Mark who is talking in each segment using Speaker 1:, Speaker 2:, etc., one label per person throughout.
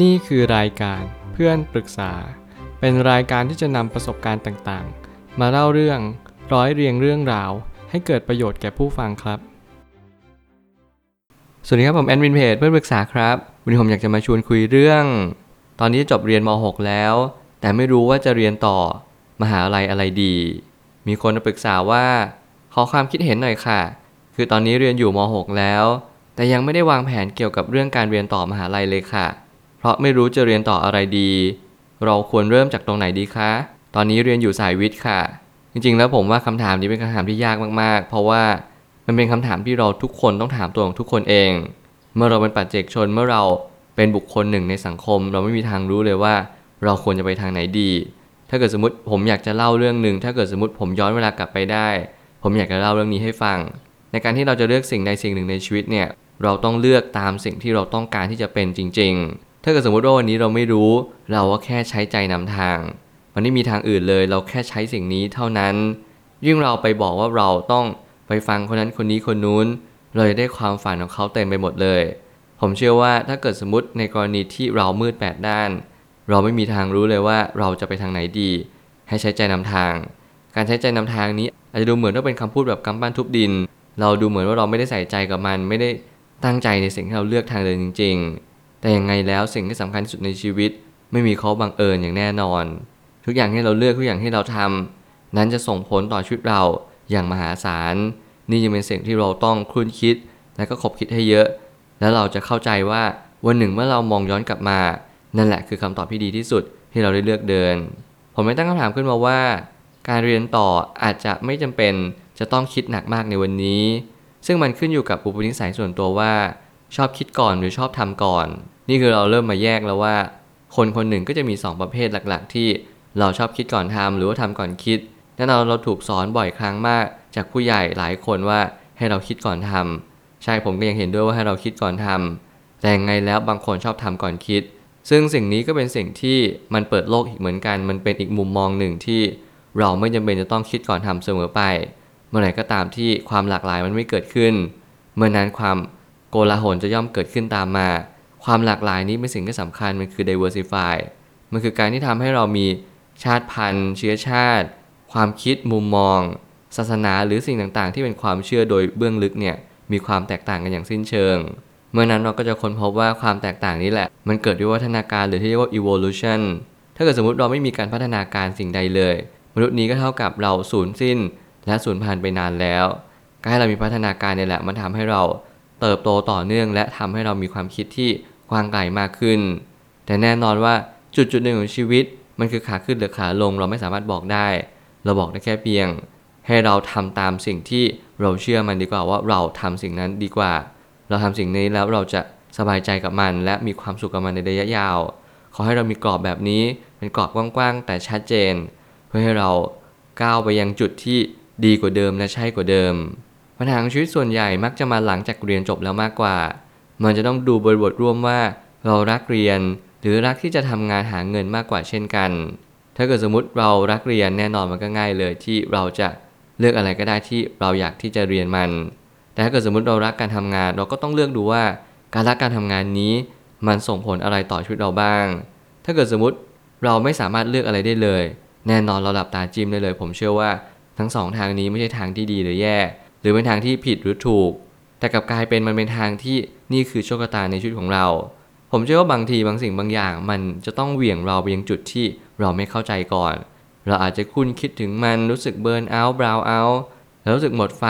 Speaker 1: นี่คือรายการเพื่อนปรึกษา เป็นรายการที่จะนำประสบการณ์ต่างๆ มาเล่าเรื่องร้อยเรียงเรื่องราว ให้เกิดประโยชน์แก่ผู้ฟังครับ
Speaker 2: สวัสดีครับผมแอดมินเพจเพื่อนปรึกษาครับวันนี้ผมอยากจะมาชวนคุยเรื่อง ตอนนี้จบเรียนม .6 แล้ว แต่ไม่รู้ว่าจะเรียนต่อมหาลัยอะไรดี มีคนมาปรึกษาว่าขอความคิดเห็นหน่อยค่ะ คือตอนนี้เรียนอยู่ม .6 แล้ว แต่ยังไม่ได้วางแผนเกี่ยวกับเรื่องการเรียนต่อมหาลัยเลยค่ะ เพราะไม่รู้จะเรียนต่ออะไรดี เราควรเริ่มจากตรงไหนดีคะ ตอนนี้เรียนอยู่สายวิทย์ค่ะ จริงๆ แล้วผมว่าคำถามนี้เป็นคำถามที่ยากมากๆ เพราะว่ามันเป็นคำถามที่เราทุกคนต้องถามตัวของทุกคนเอง เมื่อเราเป็นปัจเจกชนเมื่อเราเป็นบุคคลหนึ่งในสังคม เราไม่มีทางรู้เลยว่าเราควรจะไปทางไหนดี ถ้าเกิดสมมติผมอยากจะเล่าเรื่องหนึ่ง ถ้าเกิดสมมติผมย้อนเวลากลับไปได้ ผมอยากจะเล่าเรื่องนี้ให้ฟัง ในการที่เราจะเลือกสิ่งใดสิ่งหนึ่งในชีวิตเนี่ย เราต้องเลือกตามสิ่งที่เราต้องการที่จะเป็นจริง ๆ ถ้าเกิดสมมติว่าวันนี้เราไม่รู้ เราก็แค่ใช้ใจนำทาง มันไม่มีทางอื่นเลย เราแค่ใช้สิ่งนี้เท่านั้น ยิ่งเราไปบอกว่าเราต้องไปฟังคนนั้นคนนี้คนนู้น เราจะได้ความฝันของเขาเต็มไปหมดเลย ผมเชื่อว่าถ้าเกิดสมมติในกรณีที่เรามืดแปดด้าน เราไม่มีทางรู้เลยว่าเราจะไปทางไหนดี ให้ใช้ใจนำทาง การใช้ใจนำทางนี้อาจจะดูเหมือนว่าเป็นคำพูดแบบกำปั้นทุบดิน เราดูเหมือนว่าเราไม่ได้ใส่ใจกับมัน ไม่ได้ตั้งใจในสิ่งที่เราเลือกทางเดินจริง ๆ แต่ยังไงแล้วสิ่งที่สำคัญที่สุดในชีวิต ไม่มีข้อบังเอิญอย่างแน่นอน ทุกอย่างที่เราเลือกทุกอย่างที่เราทำนั้นจะส่งผลต่อชีวิตเราอย่างมหาศาล นี่ยังเป็นสิ่งที่เราต้องครุ่นคิด และก็คบคิดให้เยอะ แล้วเราจะเข้าใจว่าวันหนึ่งเมื่อเรามองย้อนกลับมา นั่นแหละคือคำตอบที่ดีที่สุดที่เราได้เลือกเดิน ผมไม่ตั้งคำถามขึ้นมาว่า การเรียนต่ออาจจะไม่จำเป็นจะต้องคิดหนักมากในวันนี้ ซึ่งมันขึ้นอยู่กับอุปนิสัยส่วนตัวว่า ชอบคิดก่อนหรือชอบทำก่อน นี่คือเราเริ่มมาแยกแล้วว่า คนคนหนึ่งก็จะมี 2 ประเภทหลัก ๆ ที่เราชอบคิดก่อนทำหรือว่าทำก่อนคิดแน่นอนเราถูกสอนบ่อยครั้งมาก จากผู้ใหญ่หลายคนว่าให้เราคิดก่อนทำใช่ผมก็ยังเห็นด้วยว่าให้เราคิดก่อนทำแต่ยังไงแล้วบางคนชอบทำก่อนคิด ซึ่งสิ่งนี้ก็เป็นสิ่งที่มันเปิดโลกอีกเหมือนกัน มันเป็นอีกมุมมองหนึ่งที่เราไม่จำเป็นจะต้องคิดก่อนทำเสมอไป เมื่อไหร่ก็ตามที่ความหลากหลายมันไม่เกิดขึ้น เมื่อนั้นความโกลาหลจะย่อมเกิดขึ้นตามมา ความหลากหลายนี้เป็นสิ่งที่สำคัญมันคือ diversify มันคือการที่ทำให้เรามีชาติพันธุ์ เชื้อชาติ ความคิดมุมมอง ศาสนาหรือสิ่งต่างๆ ที่เป็นความเชื่อโดยเบื้องลึกเนี่ยมีความแตกต่างกันอย่างสิ้นเชิง เมื่อนั้นเราก็จะค้นพบว่าความแตกต่างนี้แหละ มันเกิดด้วยวัฒนาการหรือที่เรียกว่า evolution ถ้าเกิดสมมติเราไม่มีการพัฒนาการสิ่งใดเลย มนุษย์นี้ก็เท่ากับเราสูญสิ้น และสูญพันธุ์ไปนานแล้วการให้เรามีพัฒนาการเนี่ยแหละมันทำให้เราเติบโตต่อเนื่อง และทำให้เรามีความคิดที่ กว้างไกลมากขึ้น แต่แน่นอนว่าจุดจุดหนึ่งของชีวิต มันคือขาขึ้นหรือขาลงเราไม่สามารถบอกได้ เราบอกได้แค่เพียง ให้เราทำตามสิ่งที่เราเชื่อมันดีกว่าว่าเราทำสิ่งนั้นดีกว่า เราทำสิ่งนี้แล้วเราจะสบายใจกับมัน และมีความสุขกับมันในระยะยาว ขอให้เรามีกรอบแบบนี้เป็นกรอบกว้างๆแต่ชัดเจน เพื่อให้เราก้าวไปยังจุดที่ดีกว่าเดิมและใช่กว่าเดิมปัญหาของชีวิตส่วนใหญ่มักจะมาหลังจากเรียนจบแล้วมากกว่า มันจะต้องดูบริบทร่วมว่า เรารักเรียน หรือรักที่จะทำงานหาเงินมากกว่าเช่นกัน ถ้าเกิดสมมติเรารักเรียนแน่นอนมันก็ง่ายเลยที่เราจะเลือกอะไรก็ได้ที่เราอยากที่จะเรียนมัน แต่ถ้าเกิดสมมติเรารักการทำงาน เราก็ต้องเลือกดูว่าการรักการทำงานนี้มันส่งผลอะไรต่อชีวิตเราบ้าง ถ้าเกิดสมมติเราไม่สามารถเลือกอะไรได้เลย แน่นอนเราหลับตาจิ้มได้เลย ผมเชื่อว่าทั้งสองทางนี้ไม่ใช่ทางที่ดีหรือแย่ หรือเป็นทางที่ผิดหรือถูก แต่กลับกลายเป็นมันเป็นทางที่นี่คือโชคชะตาในชีวิตของเรา ผมเชื่อว่าบางทีบางสิ่งบางอย่าง มันจะต้องเหวี่ยงเราไปยังจุดที่เราไม่เข้าใจก่อน เราอาจจะคุ้นคิดถึงมันรู้สึกเบิร์นเอาท์บราวเอาท์แล้วรู้สึกหมดไฟ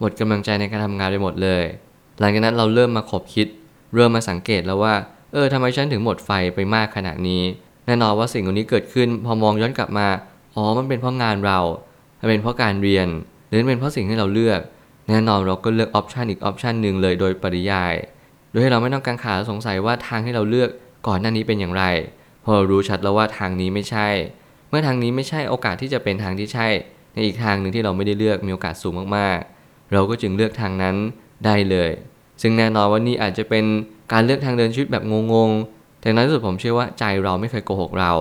Speaker 2: หมดกำลังใจในการทำงานไปหมดเลย หลังจากนั้นเราเริ่มมาขบคิด เริ่มมาสังเกตแล้วว่า เออทำไมฉันถึงหมดไฟไปมากขนาดนี้แน่นอนว่าสิ่งเหล่านี้เกิดขึ้น พอมองย้อนกลับมา อ๋อ มันเป็นเพราะงานเรา มันเป็นเพราะการเรียน หรือเป็นเพราะสิ่งที่เราเลือก แน่นอนเราก็เลือกออปชันอีกออปชันหนึ่งเลยโดยปริยาย โดยให้เราไม่ต้องกังขาสงสัยว่าทางที่เราเลือกก่อนหน้านี้เป็นอย่างไรพอเรารู้ชัดแล้วว่าทางนี้ไม่ใช่ เมื่อทางนี้ไม่ใช่โอกาสที่จะเป็นทางที่ใช่ ในอีกทางหนึ่งที่เราไม่ได้เลือกมีโอกาสสูงมากๆ เราก็จึงเลือกทางนั้นได้เลย ซึ่งแน่นอนว่านี่อาจจะเป็นการเลือกทางเดินชีวิตแบบงงๆ แต่ในที่สุดผมเชื่อว่าใจเราไม่เคยโกหกเรา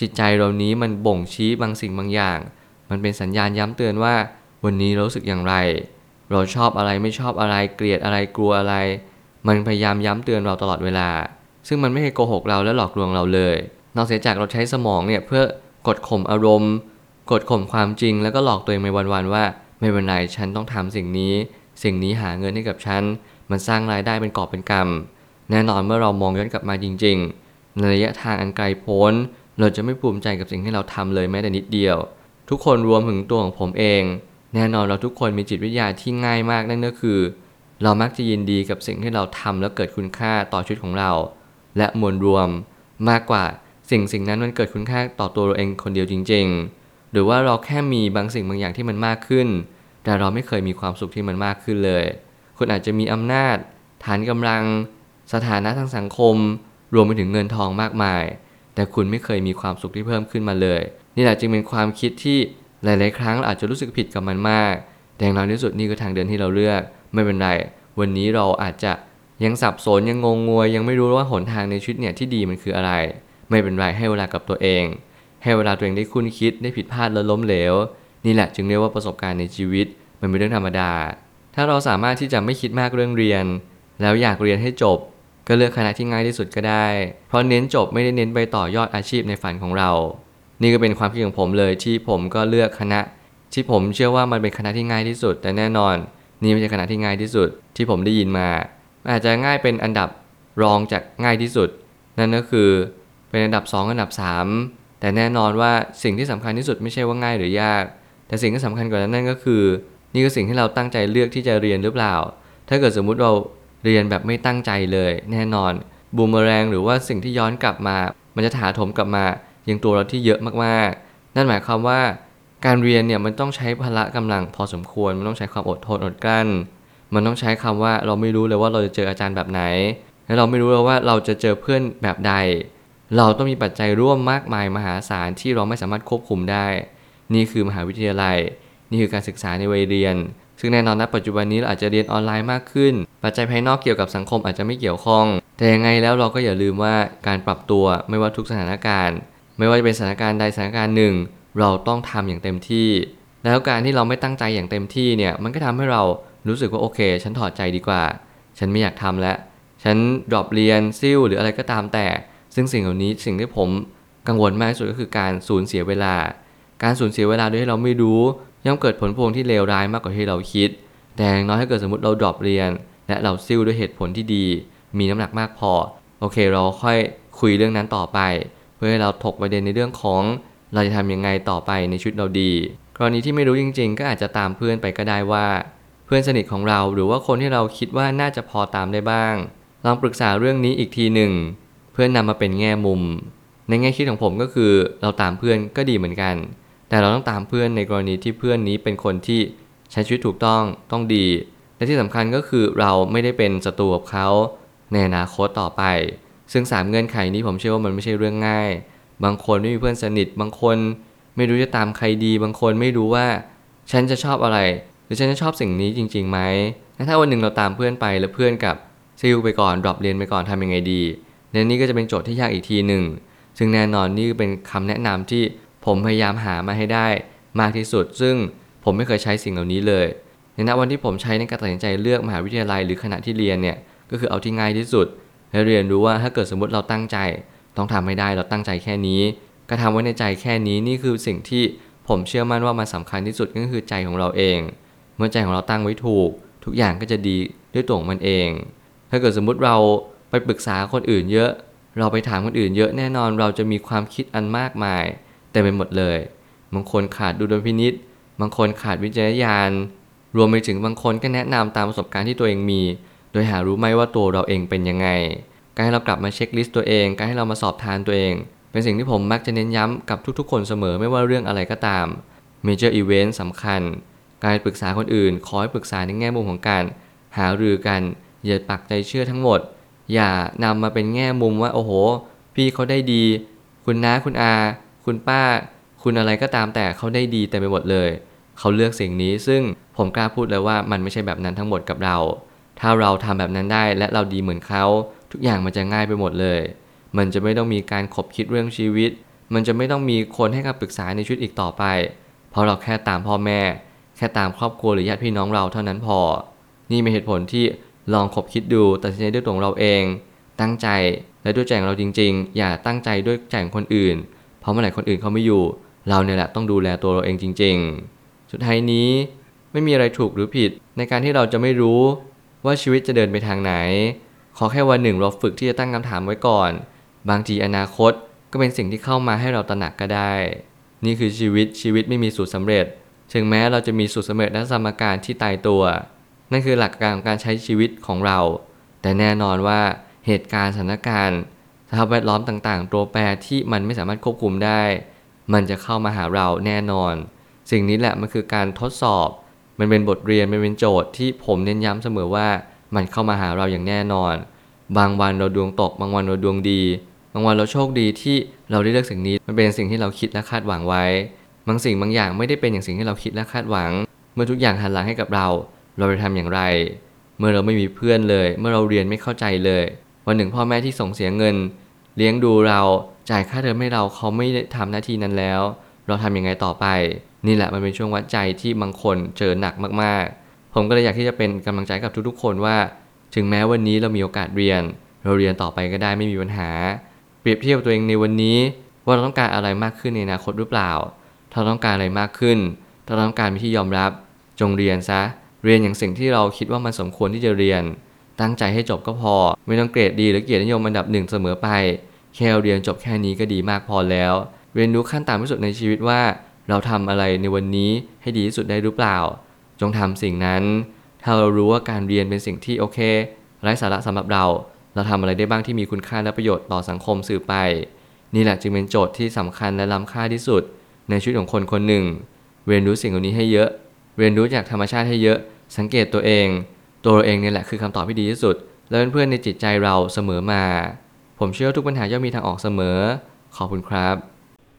Speaker 2: จิตใจเรานี้มันบ่งชี้บางสิ่งบางอย่าง มันเป็นสัญญาณย้ำเตือนว่า วันนี้เรารู้สึกอย่างไร เราชอบอะไรไม่ชอบอะไรเกลียดอะไรกลัวอะไร มันพยายามย้ำเตือนเราตลอดเวลา ซึ่งมันไม่เคยโกหกเราและหลอกลวงเราเลย นอกเสียจากเราใช้สมองเนี่ยเพื่อกดข่มอารมณ์ กดข่มความจริง แล้วก็หลอกตัวเองไปวันๆว่า ไม่เป็นไรฉันต้องทำสิ่งนี้ สิ่งนี้หาเงินให้กับฉัน มันสร้างรายได้เป็นกอบเป็นกำแน่นอนเมื่อเรามองย้อนกลับมาจริง ๆ ในระยะทางอันไกลโพ้น เราจะไม่ภูมิใจกับสิ่งที่เราทำเลยแม้แต่นิดเดียว ทุกคนรวมถึงตัวของผมเอง แน่นอนเราทุกคนมีจิตวิทยาที่ง่ายมากนั่นก็คือ เรามักจะยินดีกับสิ่งที่เราทำแล้วเกิดคุณค่าต่อชีวิตของเรา และมวลรวมมากกว่าสิ่งสิ่งนั้นมันเกิดคุณค่าต่อตัวเราเองคนเดียวจริง ๆ หรือว่าเราแค่มีบางสิ่งบางอย่างที่มันมากขึ้น แต่เราไม่เคยมีความสุขที่มันมากขึ้นเลย คุณอาจจะมีอำนาจ ฐานกำลัง สถานะทางสังคม รวมไปถึงเงินทองมากมาย แต่คุณไม่เคยมีความสุขที่เพิ่มขึ้นมาเลย นี่แหละจึงเป็นความคิดที่ หลาย ๆ ครั้งเราอาจจะรู้สึกผิดกับมันมาก แต่อย่างน้อยที่สุดนี่คือทางเดินที่เราเลือก ไม่เป็นไร วันนี้เราอาจจะยังสับสนยังงงงวย ยังไม่รู้ว่าหนทางในชีวิตเนี่ยที่ดีมันคืออะไร ไม่เป็นไรให้เวลากับตัวเอง ให้เวลาตัวเองได้คุ้นคิดได้ผิดพลาดและล้มเหลว นี่แหละจึงเรียกว่าประสบการณ์ในชีวิต มันเป็นเรื่องธรรมดา ถ้าเราสามารถที่จะไม่คิดมากเรื่องเรียน แล้วอยากเรียนให้จบ ก็เลือกคณะที่ง่ายที่สุดก็ได้ เพราะเน้นจบไม่ได้เน้นไปต่อยอดอาชีพในฝันของเรา นี่ก็เป็นความคิดของผมเลยที่ผมก็เลือกคณะ ที่ผมเชื่อว่ามันเป็นคณะที่ง่ายที่สุด แต่แน่นอน นี่ไม่ใช่คณะที่ง่ายที่สุดที่ผมได้ยินมา อาจจะง่ายเป็นอันดับรองจากง่ายที่สุด นั่นก็คือเป็นอันดับ 2 อันดับ 3 แต่แน่นอนว่าสิ่งที่สำคัญที่สุดไม่ใช่ว่าง่ายหรือยาก แต่สิ่งที่สำคัญกว่านั้นนั่นก็คือ นี่คือสิ่งที่เราตั้งใจเลือกที่จะเรียนหรือเปล่า ถ้าเกิดสมมุติเราเรียนแบบไม่ตั้งใจเลย แน่นอนบูมเมอแรงหรือว่าสิ่งที่ย้อนกลับมา มันจะถาโถมกลับมา ยังตัวเราที่เยอะมากๆ นั่นหมายความว่าการเรียนเนี่ยมันต้องใช้พละกำลังพอสมควร มันต้องใช้ความอดทนอดกลั้น มันต้องใช้คำว่าเราไม่รู้เลยว่าเราจะเจออาจารย์แบบไหน และเราไม่รู้เลยว่าเราจะเจอเพื่อนแบบใด เราต้องมีปัจจัยร่วมมากมายมหาศาลที่เราไม่สามารถควบคุมได้ นี่คือมหาวิทยาลัย นี่คือการศึกษาในวัยเรียน ซึ่งแน่นอนนะปัจจุบันนี้เราอาจจะเรียนออนไลน์มากขึ้น ปัจจัยภายนอกเกี่ยวกับสังคมอาจจะไม่เกี่ยวข้อง แต่ยังไงแล้วเราก็อย่าลืมว่าการปรับตัวไม่ว่าทุกสถานการณ์ ไม่ว่าจะเป็นสถานการณ์ใดสถานการณ์หนึ่ง เราต้องทำอย่างเต็มที่ แล้วการที่เราไม่ตั้งใจอย่างเต็มที่เนี่ยมันก็ทำให้เรารู้สึกว่าโอเค ฉันถอดใจดีกว่า ฉันไม่อยากทำแล้ว ฉันดรอปเรียนซิ่วหรืออะไรก็ตามแต่ ซึ่งสิ่งเหล่านี้สิ่งที่ผมกังวลมากที่สุดก็คือการสูญเสียเวลา การสูญเสียเวลาโดยที่เราไม่รู้ย่อมเกิดผลพวงที่เลวร้ายมากกว่าที่เราคิด แต่อย่างน้อยถ้าเกิดสมมติเราดรอปเรียน และเราซิ่วด้วยเหตุผลที่ดี มีน้ำหนักมากพอ โอเคเราค่อยคุยเรื่องนั้นต่อไป เพื่อให้เราถกประเด็นในเรื่องของเราจะทำยังไงต่อไปในชีวิตเราดี กรณีที่ไม่รู้จริง ๆ ก็อาจจะตามเพื่อนไปก็ได้ว่า เพื่อนสนิทของเราหรือว่าคนที่เราคิดว่าน่าจะพอตามได้บ้าง ลองปรึกษาเรื่องนี้อีกทีหนึ่ง เพื่อนนำมาเป็นแง่มุม ในแง่คิดของผมก็คือเราตามเพื่อนก็ดีเหมือนกัน แต่เราต้องตามเพื่อนในกรณีที่เพื่อนนี้เป็นคนที่ใช้ชีวิตถูกต้องต้องดี และที่สำคัญก็คือเราไม่ได้เป็นศัตรูกับเขาในอนาคตต่อไป ซึ่งสามเงื่อนไขนี้ผมเชื่อว่ามันไม่ใช่เรื่องง่าย บางคนไม่มีเพื่อนสนิท บางคนไม่รู้จะตามใครดี บางคนไม่รู้ว่า ฉันจะชอบอะไร หรือฉันจะชอบสิ่งนี้จริงๆไหมถ้าวันหนึ่งเราตามเพื่อนไปแล้วเพื่อนกับซิลไปก่อนดรอปเรียนไปก่อนทำยังไงดีเนี่ยนี่ก็จะเป็นโจทย์ที่ยากอีกทีหนึ่ง ซึ่งแน่นอนนี่เป็นคำแนะนำที่ผมพยายามหามาให้ได้ มากที่สุด ซึ่งผมไม่เคยใช้สิ่งเหล่านี้เลยในณวันที่ผมใช้ในการตัดสินใจเลือกมหาวิทยาลัยหรือคณะที่เรียนเนี่ยก็คือเอาที่ง่ายที่สุด และเรียนรู้ว่าถ้าเกิดสมมติเราตั้งใจ ต้องทำให้ได้เราตั้งใจแค่นี้ก็ทำไว้ในใจแค่นี้นี่คือสิ่งที่ผมเชื่อมั่นว่ามันสาคัญที่สุดก็คือใจของเราเอง เมื่อใจของเราตั้งไว้ถูก ทุกอย่างก็จะดีด้วยตัวของมันเอง ถ้าเกิดสมมุติเราไปปรึกษาคนอื่นเยอะ เราไปถามคนอื่นเยอะแน่นอนเราจะมีความคิดอันมากมายเต็มไปหมดเลยบางคนขาดดูดลพินิษบางคนขาดวิจารณญาณรวมไปถึงบางคนก็แนะนำตามประสบการณ์ที่ตัวเองมี โดยหารู้ไหมว่าตัวเราเองเป็นยังไง การให้เรากลับมาเช็คลิสต์ตัวเอง การให้เรามาสอบทานตัวเอง เป็นสิ่งที่ผมมักจะเน้นย้ำกับทุกๆ คนเสมอไม่ว่าเรื่องอะไรก็ตาม Major Event สำคัญ การปรึกษาคนอื่น ขอให้ปรึกษาในแง่มุมของการ หารือกันอย่าปักใจเชื่อทั้งหมด อย่านำมาเป็นแง่มุมว่าโอ้โห พี่เขาได้ดี คุณน้าคุณอา คุณป้า คุณอะไรก็ตามแต่เขาได้ดีแต่ไปหมดเลย เขาเลือกสิ่งนี้ซึ่งผมกล้าพูดเลยว่ามันไม่ใช่แบบนั้นทั้งหมดกับเรา ถ้าเราทำแบบนั้นได้และเราดีเหมือนเขา ทุกอย่างมันจะง่ายไปหมดเลย มันจะไม่ต้องมีการขบคิดเรื่องชีวิต มันจะไม่ต้องมีคนให้คำปรึกษาในชีวิตอีกต่อไป เพราะเราแค่ตามพ่อแม่ แค่ตามครอบครัวหรือญาติพี่น้องเราเท่านั้นพอ นี่เป็นเหตุผลที่ลองคบคิดดูตัดสินใจด้วยตัวเราเอง ตั้งใจและด้วยใจของเราจริง ๆ อย่าตั้งใจด้วยใจของคนอื่น เพราะเมื่อไหร่คนอื่นเขาไม่อยู่ เราเนี่ยแหละต้องดูแลตัวเราเองจริง ๆ สุดท้ายนี้ไม่มีอะไรถูกหรือผิดในการที่เราจะไม่รู้ ว่าชีวิตจะเดินไปทางไหน ขอแค่วันหนึ่งเราฝึกที่จะตั้งคำถามไว้ก่อน บางทีอนาคตก็เป็นสิ่งที่เข้ามาให้เราตระหนักก็ได้ นี่คือชีวิตชีวิตไม่มีสูตรสำเร็จ ถึงแม้เราจะมีสูตรสำเร็จและสมการที่ตายตัว นั่นคือหลักการของการใช้ชีวิตของเรา แต่แน่นอนว่าเหตุการณ์สถานการณ์สภาพแวดล้อมต่างๆ ตัวแปรที่มันไม่สามารถควบคุมได้ มันจะเข้ามาหาเราแน่นอน สิ่งนี้แหละมันคือการทดสอบ มันเป็นบทเรียนมันเป็นโจทย์ที่ผมเน้นย้ำเสมอว่ามันเข้ามาหาเราอย่างแน่นอน บางวันเราดวงตก บางวันเราดวงดี บางวันเราโชคดีที่เราได้เลือกสิ่งนี้ มันเป็นสิ่งที่เราคิดและคาดหวังไว้ บางสิ่งบางอย่างไม่ได้เป็นอย่างสิ่งที่เราคิดและคาดหวัง เมื่อทุกอย่างหันหลังให้กับเรา เราจะทำอย่างไร เมื่อเราไม่มีเพื่อนเลย เมื่อเราเรียนไม่เข้าใจเลย วันหนึ่งพ่อแม่ที่ส่งเสียเงิน เลี้ยงดูเราจ่ายค่าเทอมให้เราเขาไม่ได้ทำหน้าที่นั้นแล้ว เราทำยังไงต่อไป นี่แหละมันเป็นช่วงวัดใจที่บางคนเจอหนักมากๆ ผมก็เลยอยากที่จะเป็นกำลังใจกับทุกๆ คนว่า ถึงแม้วันนี้เรามีโอกาสเรียน เราเรียนต่อไปก็ได้ไม่มีปัญหา เปรียบเทียบตัวเองในวันนี้ ว่าเราต้องการอะไรมากขึ้นในอนาคตหรือเปล่า ถ้าเราต้องการอะไรมากขึ้น ถ้าเราต้องการมีที่ยอมรับ จงเรียนซะ เรียนอย่างสิ่งที่เราคิดว่ามันสมควรที่จะเรียน ตั้งใจให้จบก็พอ ไม่ต้องเกรดดีหรือเกียรตินิยมอันดับหนึ่งเสมอไป แค่เรียนจบแค่นี้ก็ดีมากพอแล้ว เรียนรู้ขั้นต่ำที่สุดในชีวิตว่า เราทำอะไรในวันนี้ให้ดีที่สุดได้หรือเปล่า จงทำสิ่งนั้น ถ้าเรารู้ว่าการเรียนเป็นสิ่งที่โอเคไร้สาระสำหรับเรา เราทำอะไรได้บ้างที่มีคุณค่าและประโยชน์ต่อสังคมสื่อไป นี่แหละจึงเป็นโจทย์ที่สำคัญและล้ำค่าที่สุด ในชีวิตของคนคนหนึ่ง เรียนรู้สิ่งเหล่านี้ให้เยอะ เรียนรู้จากธรรมชาติให้เยอะ สังเกตตัวเอง ตัวเราเองเนี่แหละคือคำตอบที่ดีที่สุด และเพื่อนๆในจิตใจเราเสมอมา ผมเชื่อว่าทุกปัญหาย่อมมีทางออกเสมอ ขอบคุณครับ